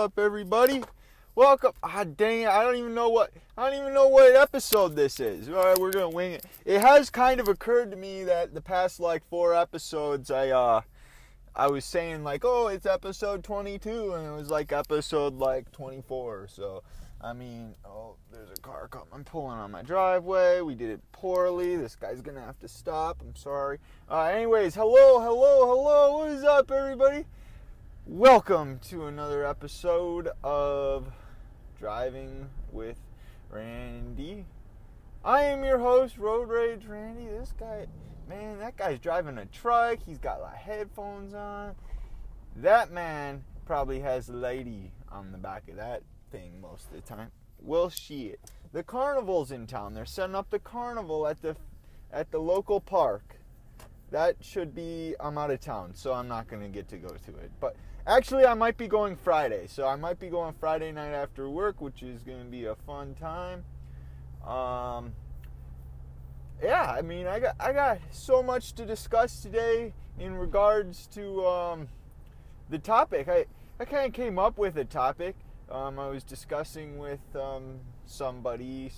up, everybody? Welcome. Ah, dang it! I don't even know what I don't even know what episode this is. All right, we're gonna wing it. It has kind of occurred to me that the past like four episodes, I uh, I was saying like, oh, it's episode 22, and it was like episode like 24. So, I mean, oh, there's a car coming. I'm pulling on my driveway. We did it poorly. This guy's gonna have to stop. I'm sorry. Uh, anyways, hello, hello, hello. What is up, everybody? Welcome to another episode of Driving with Randy. I am your host, Road Rage Randy. This guy, man, that guy's driving a truck. He's got like headphones on. That man probably has a lady on the back of that thing most of the time. Well, shit. The carnival's in town. They're setting up the carnival at the at the local park. That should be. I'm out of town, so I'm not gonna get to go to it. But Actually, I might be going Friday. So I might be going Friday night after work, which is going to be a fun time. Um, yeah, I mean, I got I got so much to discuss today in regards to um, the topic. I I kind of came up with a topic. Um, I was discussing with um, somebody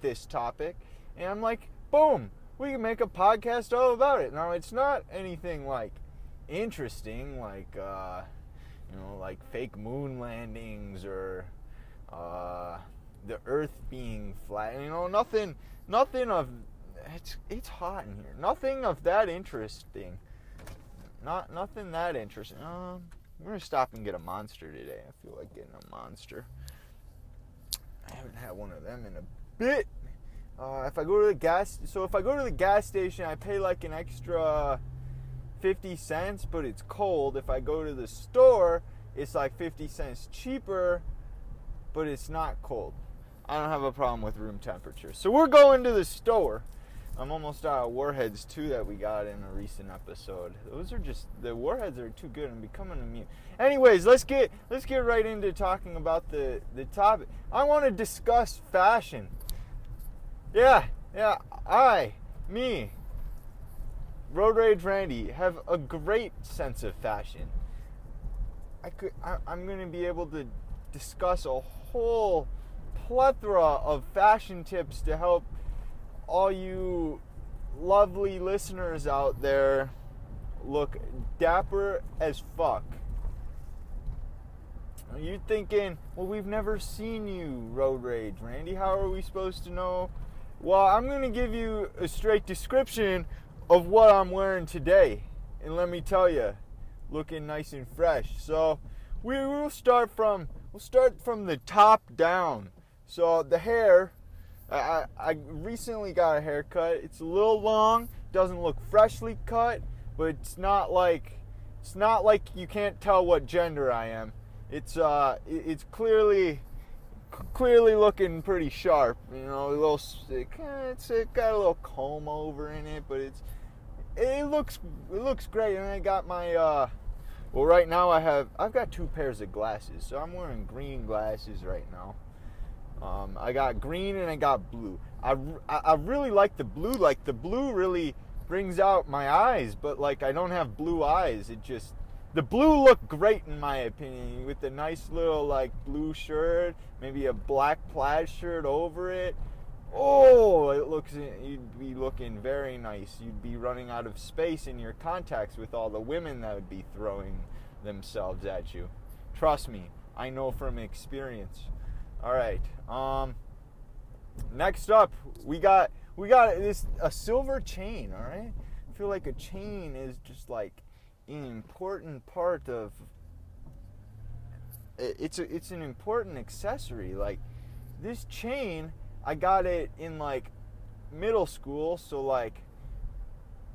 this topic, and I'm like, boom, we can make a podcast all about it. Now, it's not anything like interesting, like uh, you know, like fake moon landings or uh, the Earth being flat. You know, nothing, nothing of it's it's hot in here. Nothing of that interesting. Not nothing that interesting. Um, I'm gonna stop and get a monster today. I feel like getting a monster. I haven't had one of them in a bit. Uh, if I go to the gas, so if I go to the gas station, I pay like an extra 50 cents, but it's cold. If I go to the store, it's like 50 cents cheaper, but it's not cold. I don't have a problem with room temperature. So we're going to the store. I'm almost out of warheads too that we got in a recent episode. Those are just the warheads are too good. I'm becoming immune. Anyways, let's get let's get right into talking about the the topic. I want to discuss fashion. Yeah, yeah, I, me, Road Rage Randy have a great sense of fashion. I could, I, I'm going to be able to discuss a whole plethora of fashion tips to help all you lovely listeners out there look dapper as fuck. Are you thinking, well, we've never seen you, Road Rage Randy. How are we supposed to know? Well, I'm going to give you a straight description of what I'm wearing today. And let me tell you, looking nice and fresh. So we will start from we'll start from the top down. So the hair, I, I recently got a haircut. It's a little long, doesn't look freshly cut, but it's not like it's not like you can't tell what gender I am. It's uh, it's clearly clearly looking pretty sharp. You know, a little it's it got a little comb over in it, but it's it looks it looks great. And I got my uh, well, right now I have I've got two pairs of glasses, so I'm wearing green glasses right now. Um, I got green and I got blue. I, I really like the blue. Like the blue really brings out my eyes, but like I don't have blue eyes. It just the blue looked great in my opinion with the nice little like blue shirt, maybe a black plaid shirt over it. Oh, it looks you'd be looking very nice. You'd be running out of space in your contacts with all the women that would be throwing themselves at you. Trust me, I know from experience. All right. Um next up, we got we got this a silver chain, all right? I feel like a chain is just like important part of it's a, it's an important accessory. Like this chain I got it in like middle school. So like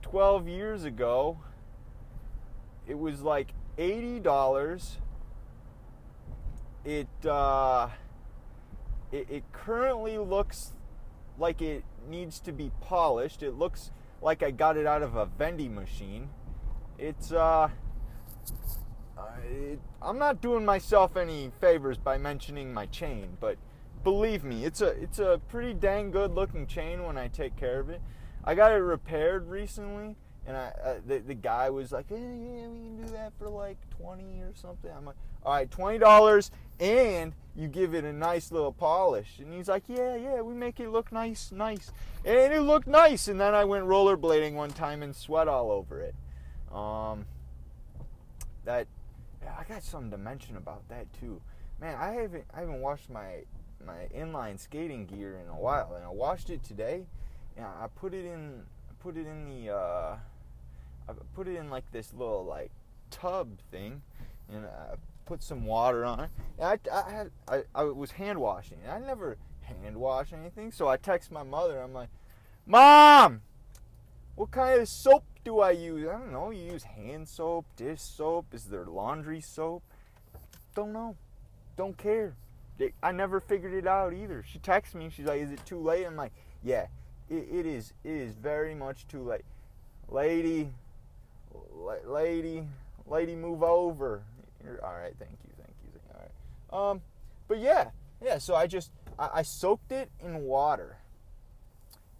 12 years ago it was like $80 it uh it, it currently looks like it needs to be polished. It looks like I got it out of a vending machine it's uh, it, I'm not doing myself any favors by mentioning my chain, but believe me, it's a it's a pretty dang good looking chain when I take care of it. I got it repaired recently, And I, uh, the, the guy was like, eh, yeah, we can do that for like 20 or something. I'm like, all right, $20 and you give it a nice little polish. And he's like, yeah, yeah, we make it look nice, nice. And it looked nice. And then I went rollerblading one time and sweat all over it. Um, that, I got something to mention about that too. Man, I haven't, I haven't washed my, my inline skating gear in a while. And I washed it today. And I put it in, put it in the, uh, I put it in like this little like tub thing, and I put some water on it. And I, I had I, I was hand washing. I never hand wash anything, so I text my mother. I'm like, Mom, what kind of soap do I use? I don't know. You use hand soap, dish soap. Is there laundry soap? Don't know. Don't care. I never figured it out either. She texts me. She's like, "Is it too late?" I'm like, "Yeah, it, it is. It is very much too late, lady lady, lady, move over. You're, all right, thank you, thank you, thank you. All right. Um, but yeah, yeah. So I just I, I soaked it in water,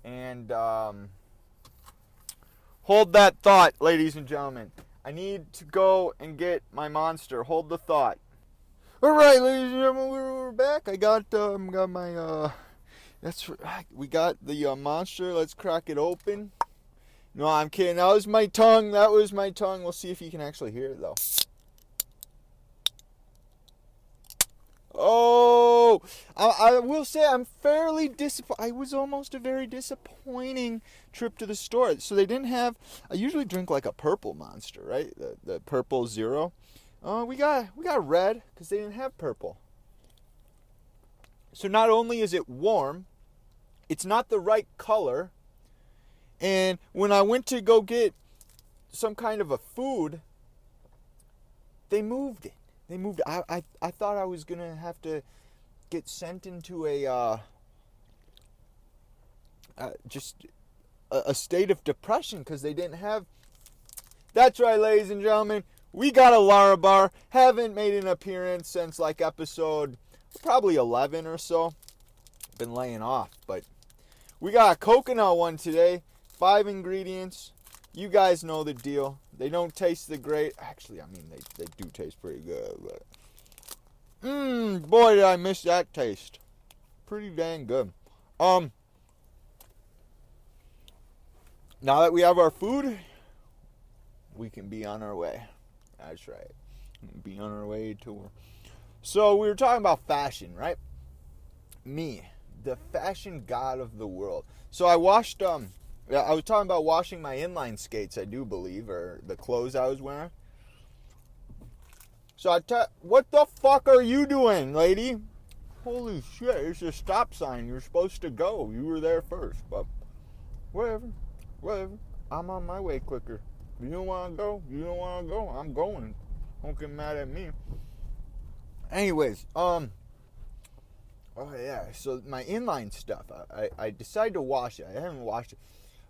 and um, hold that thought, ladies and gentlemen. I need to go and get my monster. Hold the thought. All right, ladies and gentlemen, we're, back. I got um got my uh. That's we got the uh, monster. Let's crack it open. No, I'm kidding. That was my tongue. That was my tongue. We'll see if you can actually hear it, though. Oh, I, I will say I'm fairly disappointed. I was almost a very disappointing trip to the store. So they didn't have. I usually drink like a purple monster, right? The, the purple zero. Uh, we got we got red because they didn't have purple. So not only is it warm, it's not the right color and when I went to go get some kind of a food, they moved it. They moved. I I I thought I was gonna have to get sent into a uh, uh, just a, a state of depression because they didn't have. That's right, ladies and gentlemen. We got a Larabar. Haven't made an appearance since like episode probably 11 or so. Been laying off, but we got a coconut one today. Five ingredients. You guys know the deal. They don't taste the great. Actually, I mean, they, they do taste pretty good, but. Mmm, boy, did I miss that taste. Pretty dang good. Um, now that we have our food, we can be on our way. That's right. Be on our way to. So we were talking about fashion, right? Me, the fashion god of the world. So I watched um yeah, I was talking about washing my inline skates, I do believe, or the clothes I was wearing. So I tell, what the fuck are you doing, lady? Holy shit! It's a stop sign. You're supposed to go. You were there first, but whatever, whatever. I'm on my way quicker. You don't want to go. You don't want to go. I'm going. Don't get mad at me. Anyways, um. Oh yeah, so my inline stuff. I, I, I decided to wash it. I haven't washed it.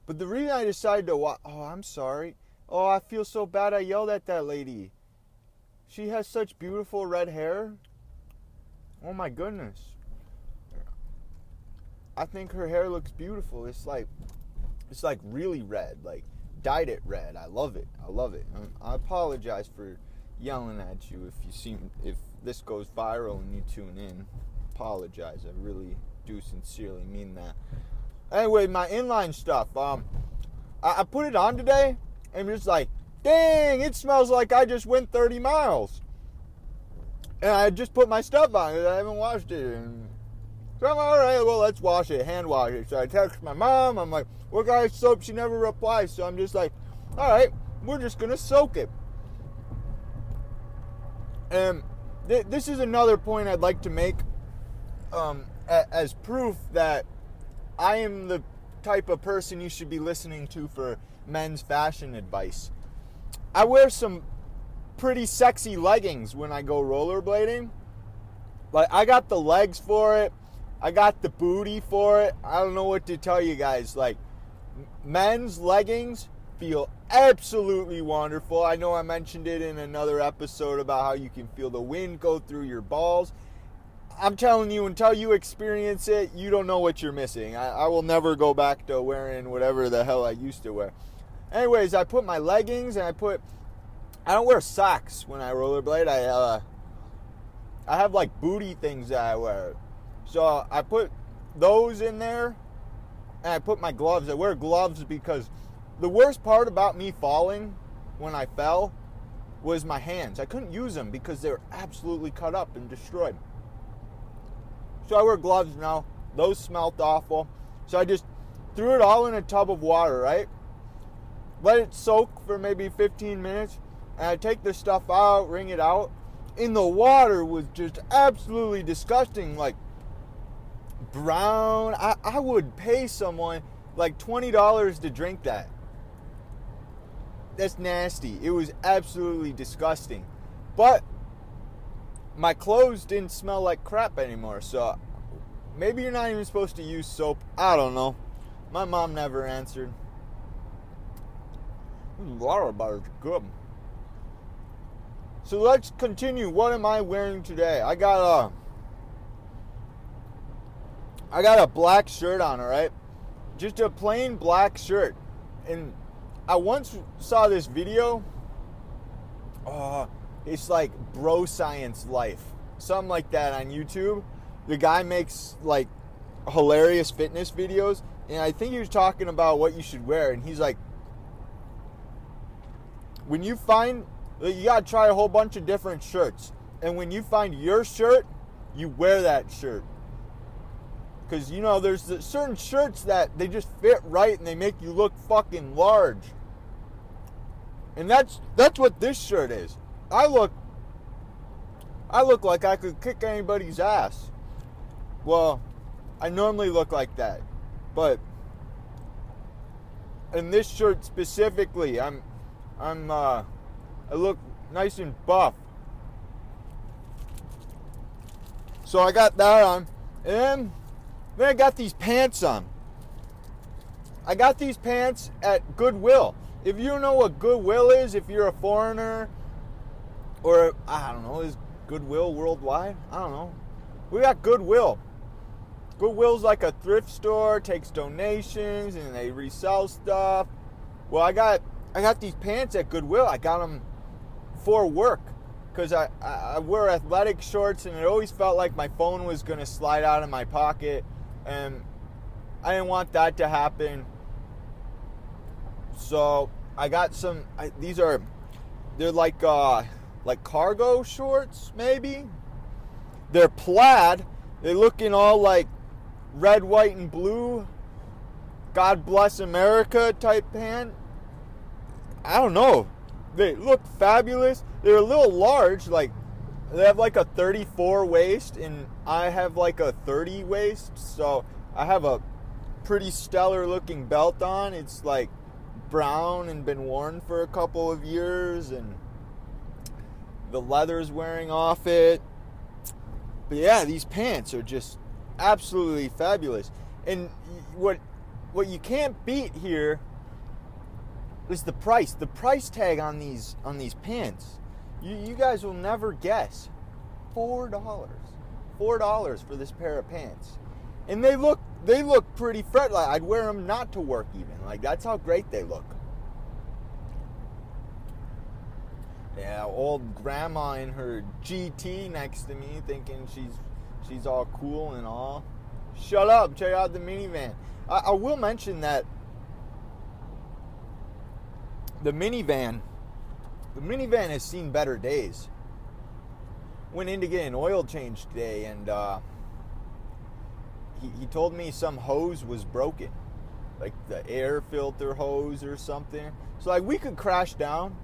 But the reason I decided to watch, oh, I'm sorry. Oh, I feel so bad I yelled at that lady. She has such beautiful red hair. Oh my goodness. I think her hair looks beautiful. It's like, it's like really red, like dyed it red. I love it. I love it. Um, I apologize for yelling at you if you seem if this goes viral and you tune in. Apologize. I really do sincerely mean that. Anyway, my inline stuff. Um, I, I put it on today, and just like, dang, it smells like I just went 30 miles. And I just put my stuff on it. I haven't washed it. And so I'm all right. Well, let's wash it, hand wash it. So I text my mom. I'm like, what kind of soap? She never replies. So I'm just like, all right, we're just gonna soak it. And th- this is another point I'd like to make um, a- as proof that I am the type of person you should be listening to for men's fashion advice. I wear some pretty sexy leggings when I go rollerblading. Like I got the legs for it. I got the booty for it. I don't know what to tell you guys. Like men's leggings feel absolutely wonderful. I know I mentioned it in another episode about how you can feel the wind go through your balls. I'm telling you, until you experience it, you don't know what you're missing. I, I, will never go back to wearing whatever the hell I used to wear. anyways, I put my leggings and I put. I don't wear socks when I rollerblade. I uh, I have like booty things that I wear. So I put those in there and I put my gloves. I wear gloves because the worst part about me falling when I fell was my hands. I couldn't use them because they were absolutely cut up and destroyed. So I wear gloves now. Those smelled awful. So I just threw it all in a tub of water, right? Let it soak for maybe 15 minutes. And I take the stuff out, wring it out. And the water was just absolutely disgusting. Like brown. I, I would pay someone like $20 to drink that. That's nasty. It was absolutely disgusting. But my clothes didn't smell like crap anymore. So maybe you're not even supposed to use soap. I don't know. My mom never answered. Water butter's good. So let's continue. What am I wearing today? I got a I got a black shirt on, all right? Just a plain black shirt. And I once saw this video. Uh, it's like bro science life. Something like that on YouTube. The guy makes like hilarious fitness videos. And I think he was talking about what you should wear. And he's like, when you find, you got to try a whole bunch of different shirts. And when you find your shirt, you wear that shirt because you know there's certain shirts that they just fit right and they make you look fucking large and that's that's what this shirt is i look i look like i could kick anybody's ass well i normally look like that but in this shirt specifically i'm i'm uh i look nice and buff so i got that on and then I got these pants on. I got these pants at Goodwill. If you know what Goodwill is, if you're a foreigner, or I don't know, is Goodwill worldwide? I don't know. We got Goodwill. Goodwill's like a thrift store, takes donations and they resell stuff. Well, I got I got these pants at Goodwill. I got them for work because I, I wear athletic shorts and it always felt like my phone was going to slide out of my pocket and I didn't want that to happen. So I got some. I, these are they're like uh, like cargo shorts, maybe. They're plaid. They're looking all like red, white, and blue. God bless America type pant. I don't know. They look fabulous. They're a little large, like they have like a 34 waist and I have like a 30 waist. So I have a pretty stellar looking belt on. It's like brown and been worn for a couple of years and the leather's wearing off it. But yeah, these pants are just absolutely fabulous. And what what you can't beat here is the price. The price tag on these on these pants you, you guys will never guess. Four dollars. Four dollars for this pair of pants. And they look they look pretty. Like I'd wear them not to work even. Like that's how great they look. Yeah, old grandma in her GT next to me thinking she's she's all cool and all. Shut up, check out the minivan. I, I will mention that the minivan the minivan has seen better days. Went in to get an oil change today, and uh, he, he told me some hose was broken, like the air filter hose or something. So like we could crash down,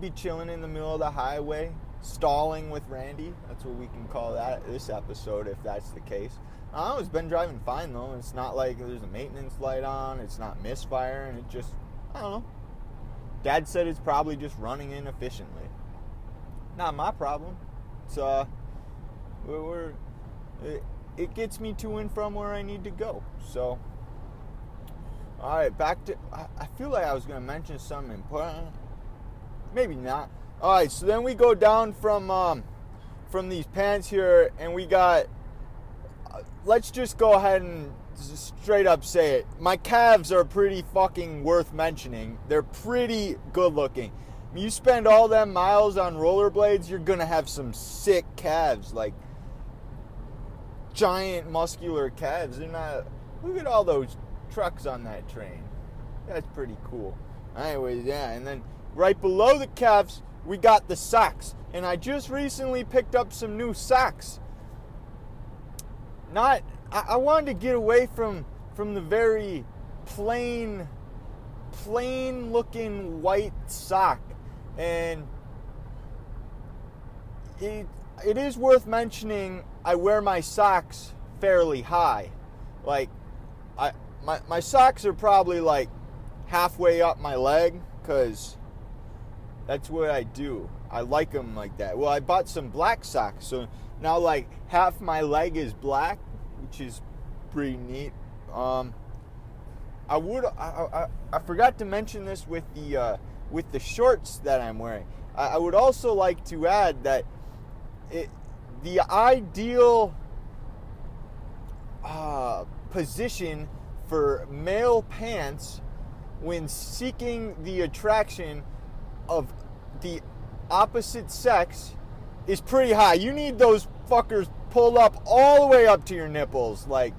be chilling in the middle of the highway, stalling with Randy. That's what we can call that this episode if that's the case. I it's been driving fine though. It's not like there's a maintenance light on. It's not misfiring. It just I don't know. Dad said it's probably just running inefficiently. Not my problem. It's uh, we're, we're it, it gets me to and from where I need to go. So, all right, back to. I, I feel like I was to mention something important. Maybe not. All right, so then we go down from um, from these pants here, and we got. Uh, let's just go ahead and straight up say it. My calves are pretty fucking worth mentioning. They're pretty good looking. You spend all them miles on rollerblades, you're gonna have some sick calves, like giant muscular calves. They're not. Look at all those trucks on that train. That's pretty cool. Anyways, yeah, and then right below the calves, we got the socks. And I just recently picked up some new socks. Not I, I wanted to get away from from the very plain plain looking white sock and it, it is worth mentioning I wear my socks fairly high. Like I my, my socks are probably like halfway up my leg cuz that's what I do. I like them like that. Well, I bought some black socks, so now like half my leg is black, which is pretty neat. Um, I would I, I, I forgot to mention this with the uh, with the shorts that I'm wearing. I, I would also like to add that it, the ideal uh, position for male pants when seeking the attraction of the opposite sex is pretty high. You need those fuckers pulled up all the way up to your nipples. Like,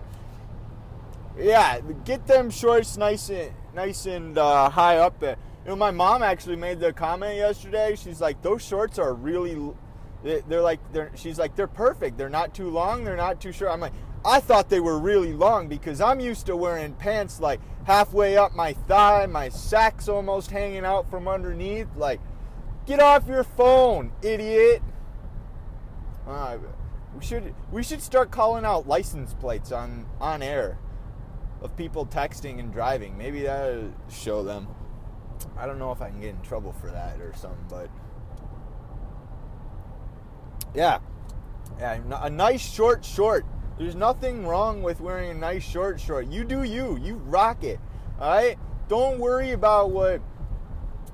yeah, get them shorts nice and nice and uh, high up there. You know, my mom actually made the comment yesterday. She's like, those shorts are really. They're like they're. She's like they're perfect. They're not too long. They're not too short. I'm like, I thought they were really long because I'm used to wearing pants like halfway up my thigh, my sack's almost hanging out from underneath. Like, get off your phone, idiot. Uh, we should we should start calling out license plates on on air of people texting and driving. Maybe that'll show them. I don't know if I can get in trouble for that or something, but yeah, yeah, a nice short short. There's nothing wrong with wearing a nice short short. You do you. You rock it. All right. Don't worry about what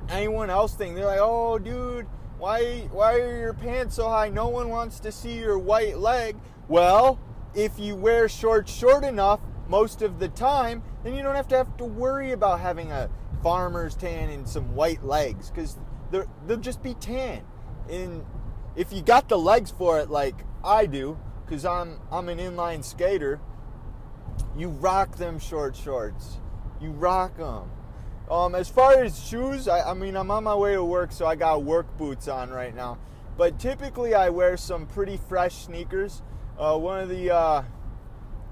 anyone else thinks. They're like, oh, dude, why why are your pants so high? No one wants to see your white leg. Well, if you wear shorts short enough most of the time, then you don't have to have to worry about having a farmer's tan and some white legs because they'll just be tan. And if you got the legs for it, like I do, because I'm I'm an inline skater, you rock them short shorts. You rock them. Um, as far as shoes, I, I, mean, I'm on my way to work, so I got work boots on right now. But typically, I wear some pretty fresh sneakers. Uh, one of the uh,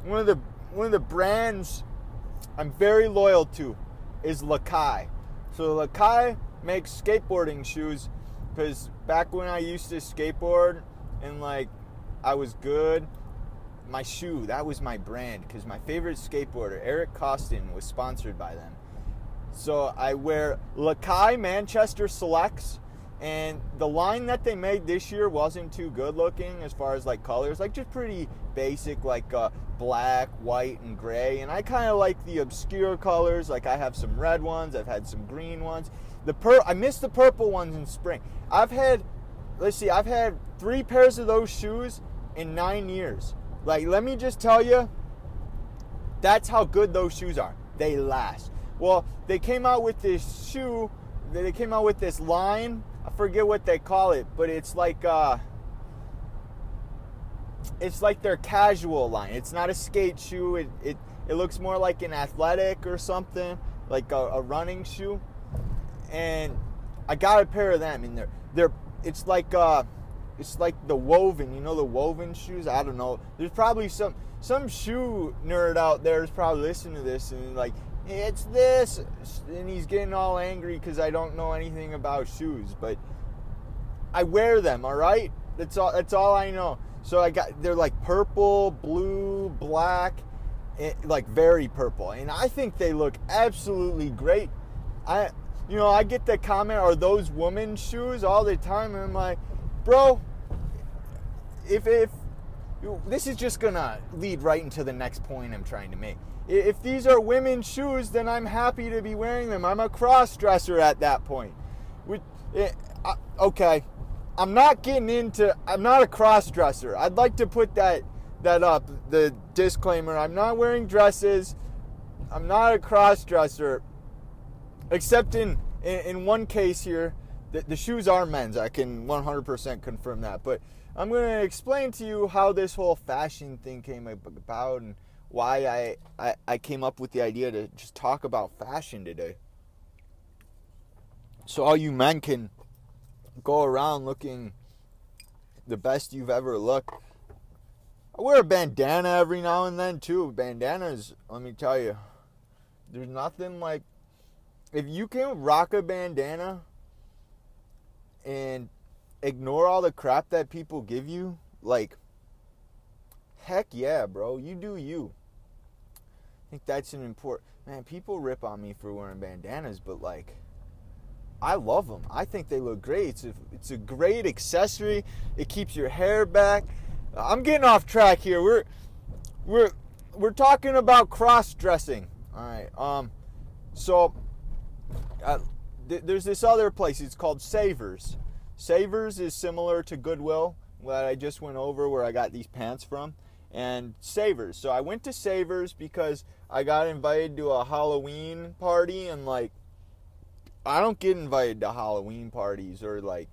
one of the one of the brands I'm very loyal to is Lakai. So Lakai makes skateboarding shoes because back when I used to skateboard and like I was good, my shoe that was my brand because my favorite skateboarder Eric Koston was sponsored by them. So I wear Lakai Manchester Selects, and the line that they made this year wasn't too good looking as far as like colors, like just pretty basic, like uh, black, white, and gray. And I kind of like the obscure colors. Like I have some red ones, I've had some green ones. The per I missed the purple ones in spring. I've had, let's see, I've had three pairs of those shoes in nine years. Like let me just tell you, that's how good those shoes are. They last. Well, they came out with this shoe. They came out with this line. I forget what they call it, but it's like uh, it's like their casual line. It's not a skate shoe. It it, it looks more like an athletic or something, like a, a running shoe. And I got a pair of them, and they're they're it's like uh, it's like the woven. You know the woven shoes. I don't know. There's probably some some shoe nerd out there is probably listening to this and like it's this and he's getting all angry because i don't know anything about shoes but i wear them all right that's all that's all i know so i got they're like purple blue black eh, like very purple and i think they look absolutely great i you know i get the comment are those women's shoes all the time and i'm like bro if if this is just gonna lead right into the next point i'm trying to make if these are women's shoes, then I'm happy to be wearing them. I'm a cross dresser at that point. Eh, okay, I'm not getting into. I'm not a cross dresser. I'd like to put that that up. The disclaimer: I'm not wearing dresses. I'm not a cross dresser, except in, in in one case here. The, the shoes are men's. I can 100% confirm that. But I'm going to explain to you how this whole fashion thing came about and why I, I, I came up with the idea to just talk about fashion today. So all you men can go around looking the best you've ever looked. I wear a bandana every now and then too. Bandanas, let me tell you, there's nothing like if you can rock a bandana and ignore all the crap that people give you, like, heck yeah, bro, you do you. I think that's an important. Man, people rip on me for wearing bandanas, but like, I love them. I think they look great. It's a, it's a great accessory. It keeps your hair back. I'm getting off track here. We're we're we're talking about cross dressing. All right. Um. So, uh, th- there's this other place. It's called Savers. Savers is similar to Goodwill that I just went over where I got these pants from. And Savers. So I went to Savers because I got invited to a Halloween party and like I don't get invited to Halloween parties or like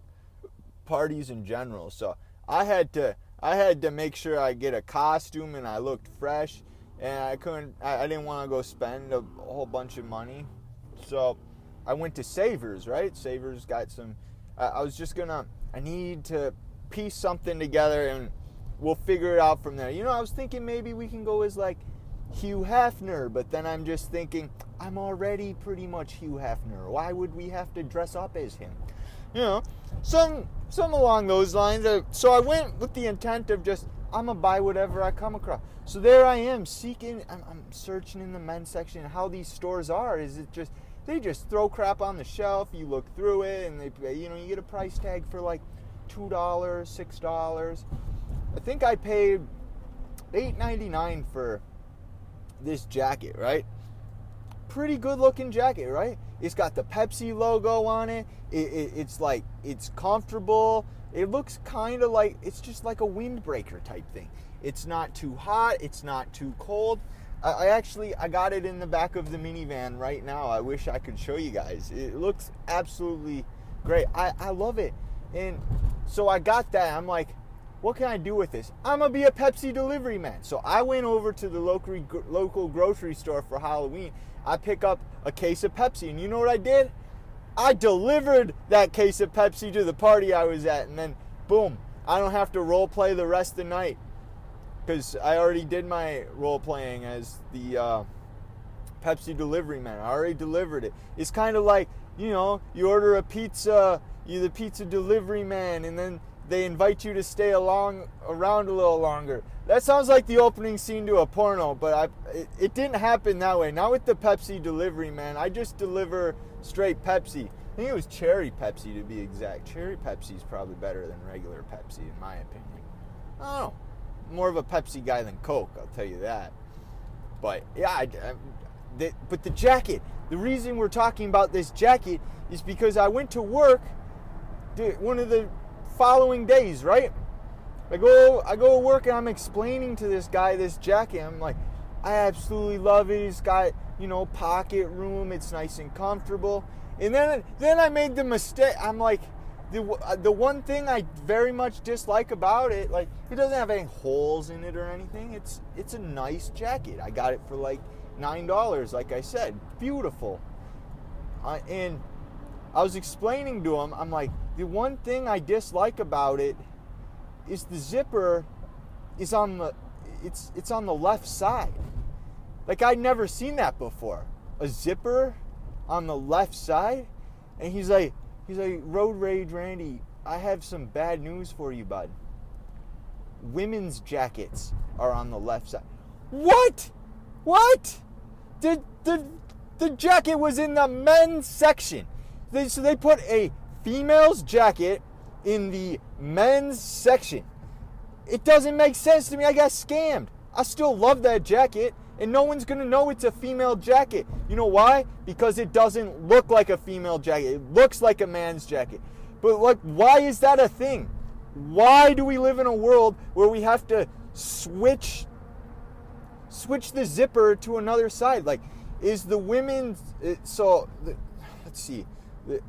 parties in general. So I had to I had to make sure I get a costume and I looked fresh and I couldn't I, I didn't want to go spend a whole bunch of money. So I went to Savers, right? Savers got some. I, I was just gonna. I need to piece something together and we'll figure it out from there. You know, I was thinking maybe we can go as like Hugh Hefner, but then I'm just thinking I'm already pretty much Hugh Hefner. Why would we have to dress up as him? You know, some some along those lines. Uh, so I went with the intent of just I'm gonna buy whatever I come across. So there I am seeking. I'm, I'm searching in the men's section how these stores are. Is it just they just throw crap on the shelf. You look through it, and they, you know, you get a price tag for like two dollars, six dollars. I think I paid eight ninety nine for this jacket, right? Pretty good looking jacket, right? It's got the Pepsi logo on it. it, it it's like it's comfortable. It looks kind of like it's just like a windbreaker type thing. It's not too hot. It's not too cold. I actually I got it in the back of the minivan right now. I wish I could show you guys. It looks absolutely great. I, I love it. And so I got that. I'm like, what can I do with this? I'm gonna be a Pepsi delivery man. So I went over to the local local grocery store for Halloween. I pick up a case of Pepsi, and you know what I did? I delivered that case of Pepsi to the party I was at, and then boom, I don't have to role play the rest of the night because I already did my role playing as the uh, Pepsi delivery man. I already delivered it. It's kind of like you know, you order a pizza, you're the pizza delivery man, and then they invite you to stay along around a little longer. That sounds like the opening scene to a porno, but I, it, it didn't happen that way. Not with the Pepsi delivery man. I just deliver straight Pepsi. I think it was cherry Pepsi to be exact. Cherry Pepsi is probably better than regular Pepsi, in my opinion. Know more of a Pepsi guy than Coke, I'll tell you that. But yeah, I, I, the, but the jacket. The reason we're talking about this jacket is because I went to work one of the following days, right? I go I go to work and I'm explaining to this guy this jacket. I'm like, I absolutely love it. It's got you know pocket room. It's nice and comfortable. And then then I made the mistake. I'm like the uh, the one thing I very much dislike about it, like it doesn't have any holes in it or anything. It's it's a nice jacket. I got it for like nine dollars. Like I said, beautiful. Uh, and I was explaining to him, I'm like, the one thing I dislike about it is the zipper is on the it's it's on the left side. Like I'd never seen that before. A zipper on the left side, and he's like He's like, Road Rage Randy, I have some bad news for you, bud. Women's jackets are on the left side. What? What? The, the, the jacket was in the men's section. They, so they put a female's jacket in the men's section. It doesn't make sense to me. I got scammed. I still love that jacket and no one's gonna know it's a female jacket. You know why? Because it doesn't look like a female jacket. It looks like a man's jacket. But like, why is that a thing? Why do we live in a world where we have to switch switch the zipper to another side. Like, is the women's uh, so? Let's see.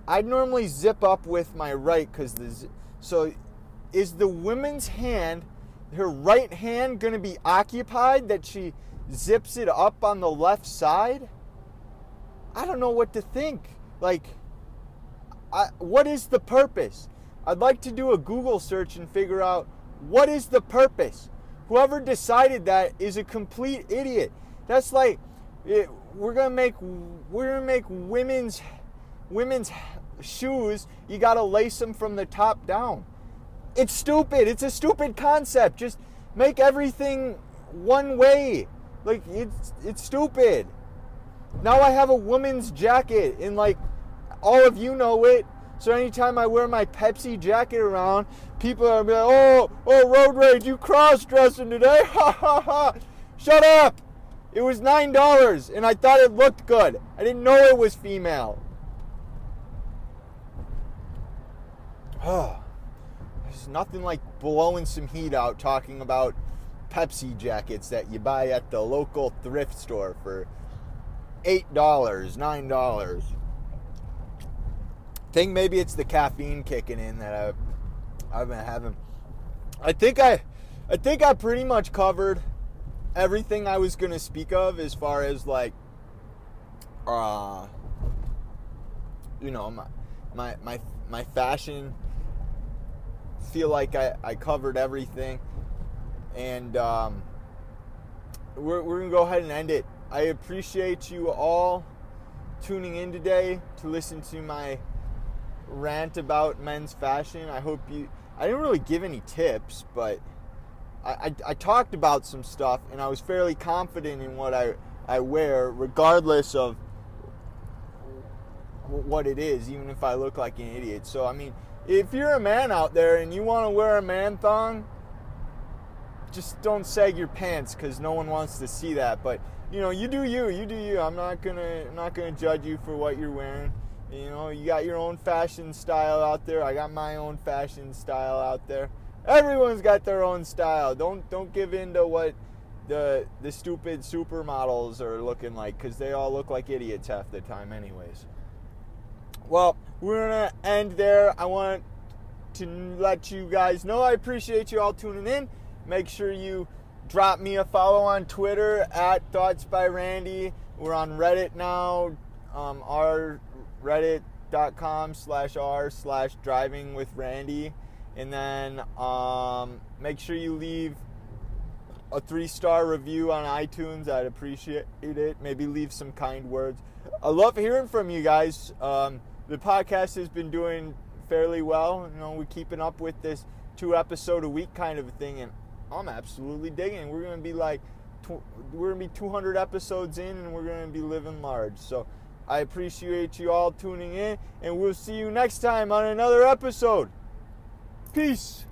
I'd normally zip up with my right because the so is the women's hand her right hand going to be occupied that she zips it up on the left side? I don't know what to think. Like, I, what is the purpose? I'd like to do a Google search and figure out what is the purpose. Whoever decided that is a complete idiot. That's like it, we're gonna make we're gonna make women's women's shoes. You gotta lace them from the top down. It's stupid. It's a stupid concept. Just make everything one way. Like it's it's stupid. Now I have a woman's jacket and like all of you know it. So anytime I wear my Pepsi jacket around, people are like, "Oh, oh, road rage! You cross dressing today? Ha ha ha! Shut up! It was nine dollars, and I thought it looked good. I didn't know it was female." Oh. There's nothing like blowing some heat out talking about Pepsi jackets that you buy at the local thrift store for $8, $9. I think maybe it's the caffeine kicking in that I've, I've been having. I think I I think I pretty much covered everything I was going to speak of as far as like uh you know my my my my fashion feel like I, I covered everything. And um, we're, we're to go ahead and end it. I appreciate you all tuning in today to listen to my rant about men's fashion. I hope you. I didn't really give any tips, but I, I, I, talked about some stuff and I was fairly confident in what I, I wear, regardless of what it is, even if I look like an idiot. So, I mean, if you're a man out there and you want to wear a man thong, just don't sag your pants because no one wants to see that. But you know, you do you, you do you. I'm not gonna, I'm not gonna judge you for what you're wearing. You know, you got your own fashion style out there. I got my own fashion style out there. Everyone's got their own style. Don't don't give in to what the the stupid supermodels are looking like because they all look like idiots half the time, anyways. Well, we're gonna end there. I want to let you guys know I appreciate you all tuning in. Make sure you drop me a follow on Twitter at Thoughts by Randy. We're on Reddit now. Um, our reddit.com slash r slash driving with Randy. And then um, make sure you leave a three star review on iTunes. I'd appreciate it. Maybe leave some kind words. I love hearing from you guys. Um, the podcast has been doing fairly well. You know, we're keeping up with this two episode a week kind of a thing, and I'm absolutely digging. We're gonna be like, we're gonna be 200 episodes in, and we're gonna be living large. So I appreciate you all tuning in, and we'll see you next time on another episode. Peace.